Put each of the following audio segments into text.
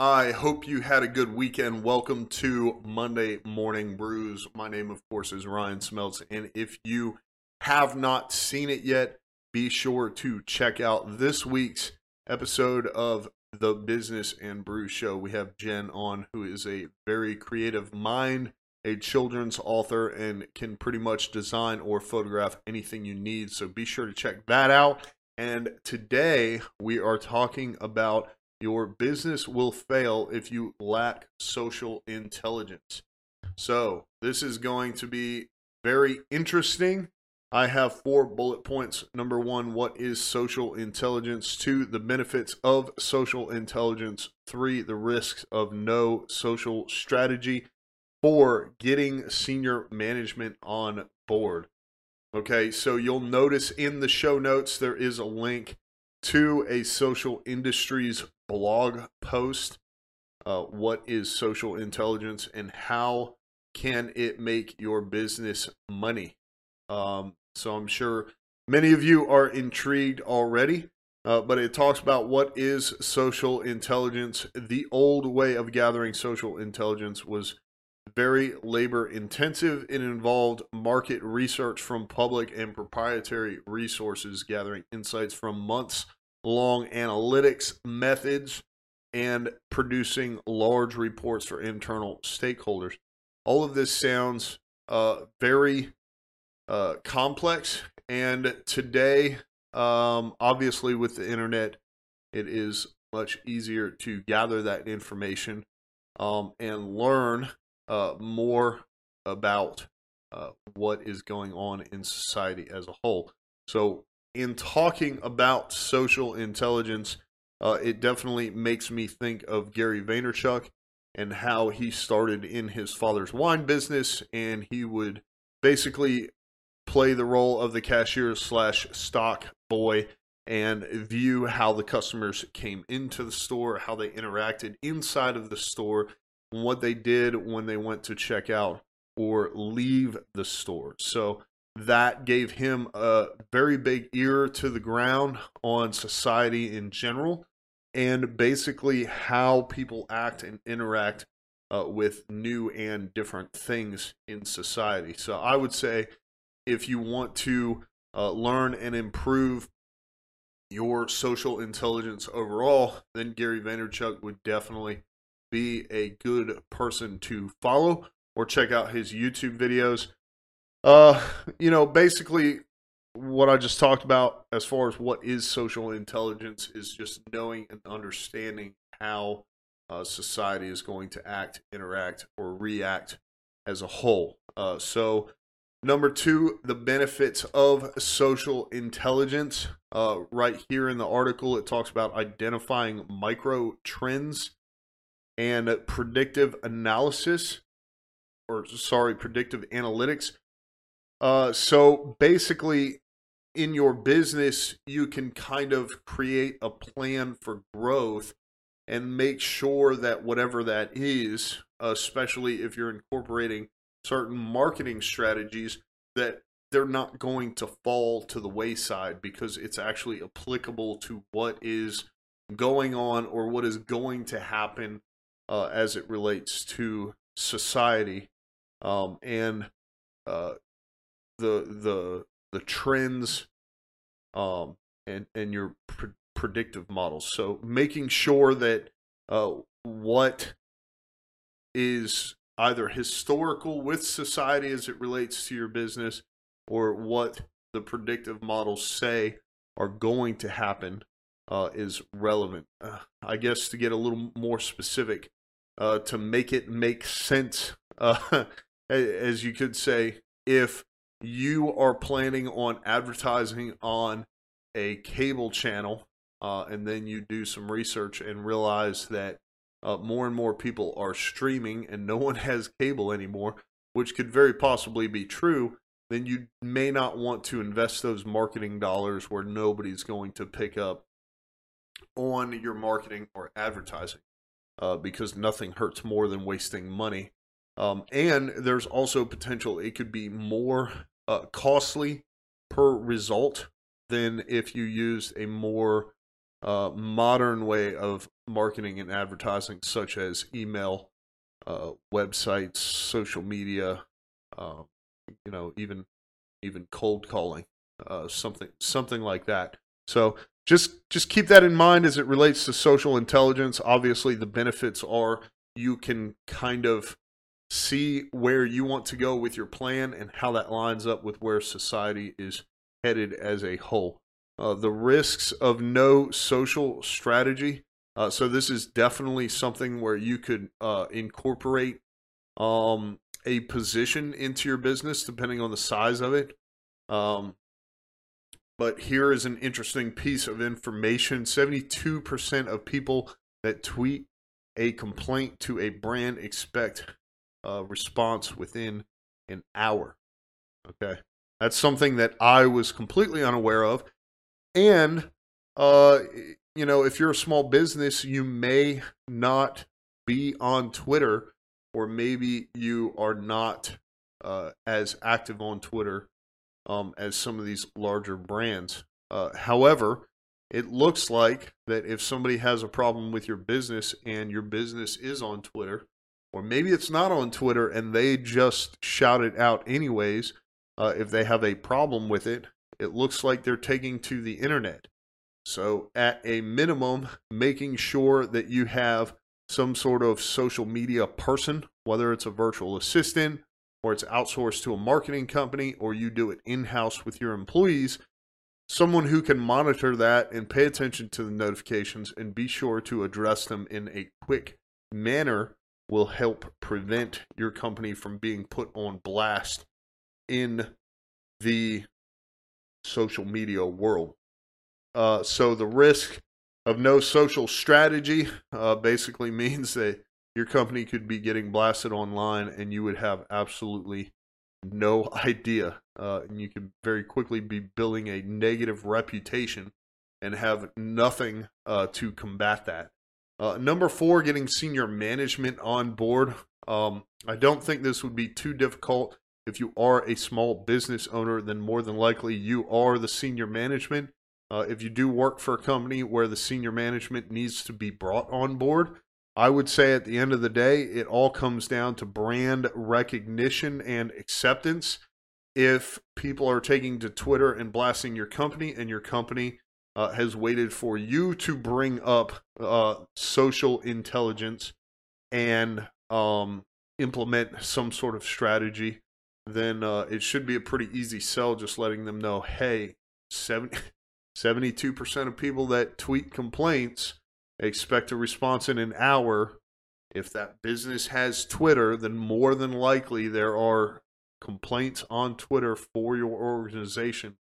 I hope you had a good weekend. Welcome to Monday Morning Brews. My name, of course, is Ryan Smelts. And if you have not seen it yet, be sure to check out this week's episode of the Business and Brew Show. We have Jen on, who is a very creative mind, a children's author, and can pretty much design or photograph anything you need. So be sure to check that out. And today we are talking about your business will fail if you lack social intelligence. So, this is going to be very interesting. I have four bullet points. Number one, what is social intelligence? Two, the benefits of social intelligence. Three, the risks of no social strategy. Four, getting senior management on board. Okay, so you'll notice in the show notes there is a link to a social industries blog post. Uh, what is social intelligence and how can it make your business money? Um, so I'm sure many of you are intrigued already. Uh, but it talks about what is social intelligence. The old way of gathering social intelligence was very labor intensive. It involved market research from public and proprietary resources, gathering insights from months long analytics methods, and producing large reports for internal stakeholders. All of this sounds uh, very uh, complex, and today, um, obviously, with the internet, it is much easier to gather that information um, and learn uh, more about uh, what is going on in society as a whole. So, in talking about social intelligence, uh, it definitely makes me think of Gary Vaynerchuk and how he started in his father's wine business, and he would basically play the role of the cashier slash stock boy and view how the customers came into the store, how they interacted inside of the store, what they did when they went to check out or leave the store. So that gave him a very big ear to the ground on society in general and basically how people act and interact uh, with new and different things in society. So I would say if you want to uh, learn and improve your social intelligence overall, then Gary Vaynerchuk would definitely be a good person to follow or check out his YouTube videos. Uh, you know, basically what I just talked about as far as what is social intelligence is just knowing and understanding how uh, society is going to act, interact, or react as a whole. Uh, so, number two, the benefits of social intelligence. Uh, right here in the article, it talks about identifying micro trends and predictive analysis, or sorry, predictive analytics uh, so basically, in your business, you can kind of create a plan for growth and make sure that whatever that is, especially if you're incorporating certain marketing strategies, that they're not going to fall to the wayside because it's actually applicable to what is going on or what is going to happen uh, as it relates to society. Um, and uh, the the the trends um and and your pre- predictive models so making sure that uh what is either historical with society as it relates to your business or what the predictive models say are going to happen uh, is relevant. Uh, I guess to get a little more specific, uh, to make it make sense, uh, as you could say, if you are planning on advertising on a cable channel uh, and then you do some research and realize that uh, more and more people are streaming and no one has cable anymore, which could very possibly be true, then you may not want to invest those marketing dollars where nobody's going to pick up on your marketing or advertising uh, because nothing hurts more than wasting money. Um, and there's also potential it could be more uh, costly per result than if you used a more uh, modern way of marketing and advertising, such as email, uh, websites, social media, uh, you know, even even cold calling, uh, something something like that. So just just keep that in mind as it relates to social intelligence. Obviously, the benefits are you can kind of see where you want to go with your plan and how that lines up with where society is headed as a whole. Uh, the risks of no social strategy. Uh, so this is definitely something where you could uh, incorporate um, a position into your business depending on the size of it. Um, but here is an interesting piece of information 72% of people that tweet a complaint to a brand expect a response within an hour. Okay. That's something that I was completely unaware of. And, uh, you know, if you're a small business, you may not be on Twitter, or maybe you are not uh, as active on Twitter um, as some of these larger brands. Uh, however, it looks like that if somebody has a problem with your business and your business is on Twitter, or maybe it's not on Twitter and they just shout it out anyways, uh, if they have a problem with it, it looks like they're taking to the internet. So, at a minimum, making sure that you have some sort of social media person, whether it's a virtual assistant or it's outsourced to a marketing company or you do it in house with your employees, someone who can monitor that and pay attention to the notifications and be sure to address them in a quick manner will help prevent your company from being put on blast in the social media world. Uh, so the risk of no social strategy uh, basically means that your company could be getting blasted online and you would have absolutely no idea. Uh, and you could very quickly be building a negative reputation and have nothing uh, to combat that. Uh, number four, getting senior management on board. Um, I don't think this would be too difficult. If you are a small business owner, then more than likely you are the senior management. Uh, if you do work for a company where the senior management needs to be brought on board, I would say at the end of the day, it all comes down to brand recognition and acceptance. If people are taking to Twitter and blasting your company, and your company uh, has waited for you to bring up uh, social intelligence and um, implement some sort of strategy, then uh, it should be a pretty easy sell just letting them know hey, 70, 72% of people that tweet complaints expect a response in an hour. If that business has Twitter, then more than likely there are complaints on Twitter for your organization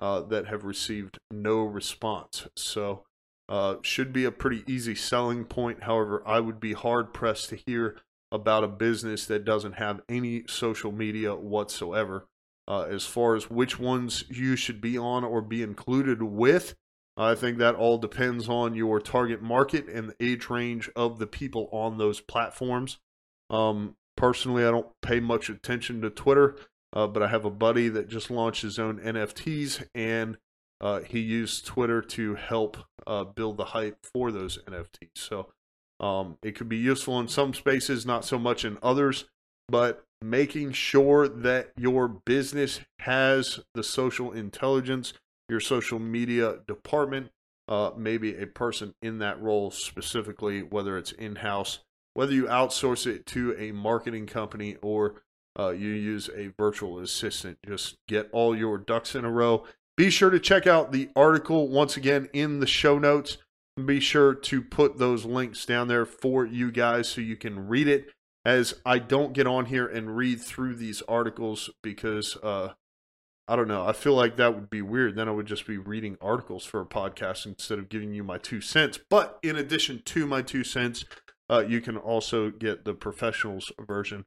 uh, that have received no response. So, uh, should be a pretty easy selling point. However, I would be hard pressed to hear about a business that doesn't have any social media whatsoever. Uh, as far as which ones you should be on or be included with, I think that all depends on your target market and the age range of the people on those platforms. Um, personally, I don't pay much attention to Twitter. Uh, but I have a buddy that just launched his own NFTs, and uh, he used Twitter to help uh, build the hype for those NFTs. So um, it could be useful in some spaces, not so much in others. But making sure that your business has the social intelligence, your social media department, uh, maybe a person in that role specifically, whether it's in house, whether you outsource it to a marketing company or uh, you use a virtual assistant. Just get all your ducks in a row. Be sure to check out the article once again in the show notes. Be sure to put those links down there for you guys so you can read it. As I don't get on here and read through these articles because uh, I don't know. I feel like that would be weird. Then I would just be reading articles for a podcast instead of giving you my two cents. But in addition to my two cents, uh, you can also get the professionals version.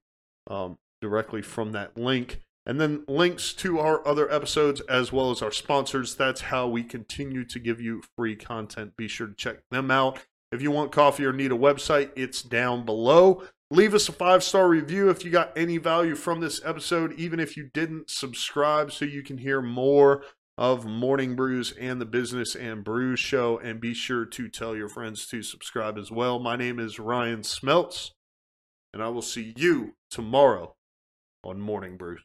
Um, directly from that link. And then links to our other episodes as well as our sponsors. That's how we continue to give you free content. Be sure to check them out. If you want coffee or need a website, it's down below. Leave us a five star review if you got any value from this episode, even if you didn't subscribe, so you can hear more of Morning Brews and the Business and Brews Show. And be sure to tell your friends to subscribe as well. My name is Ryan Smeltz, and I will see you tomorrow on Morning Brews.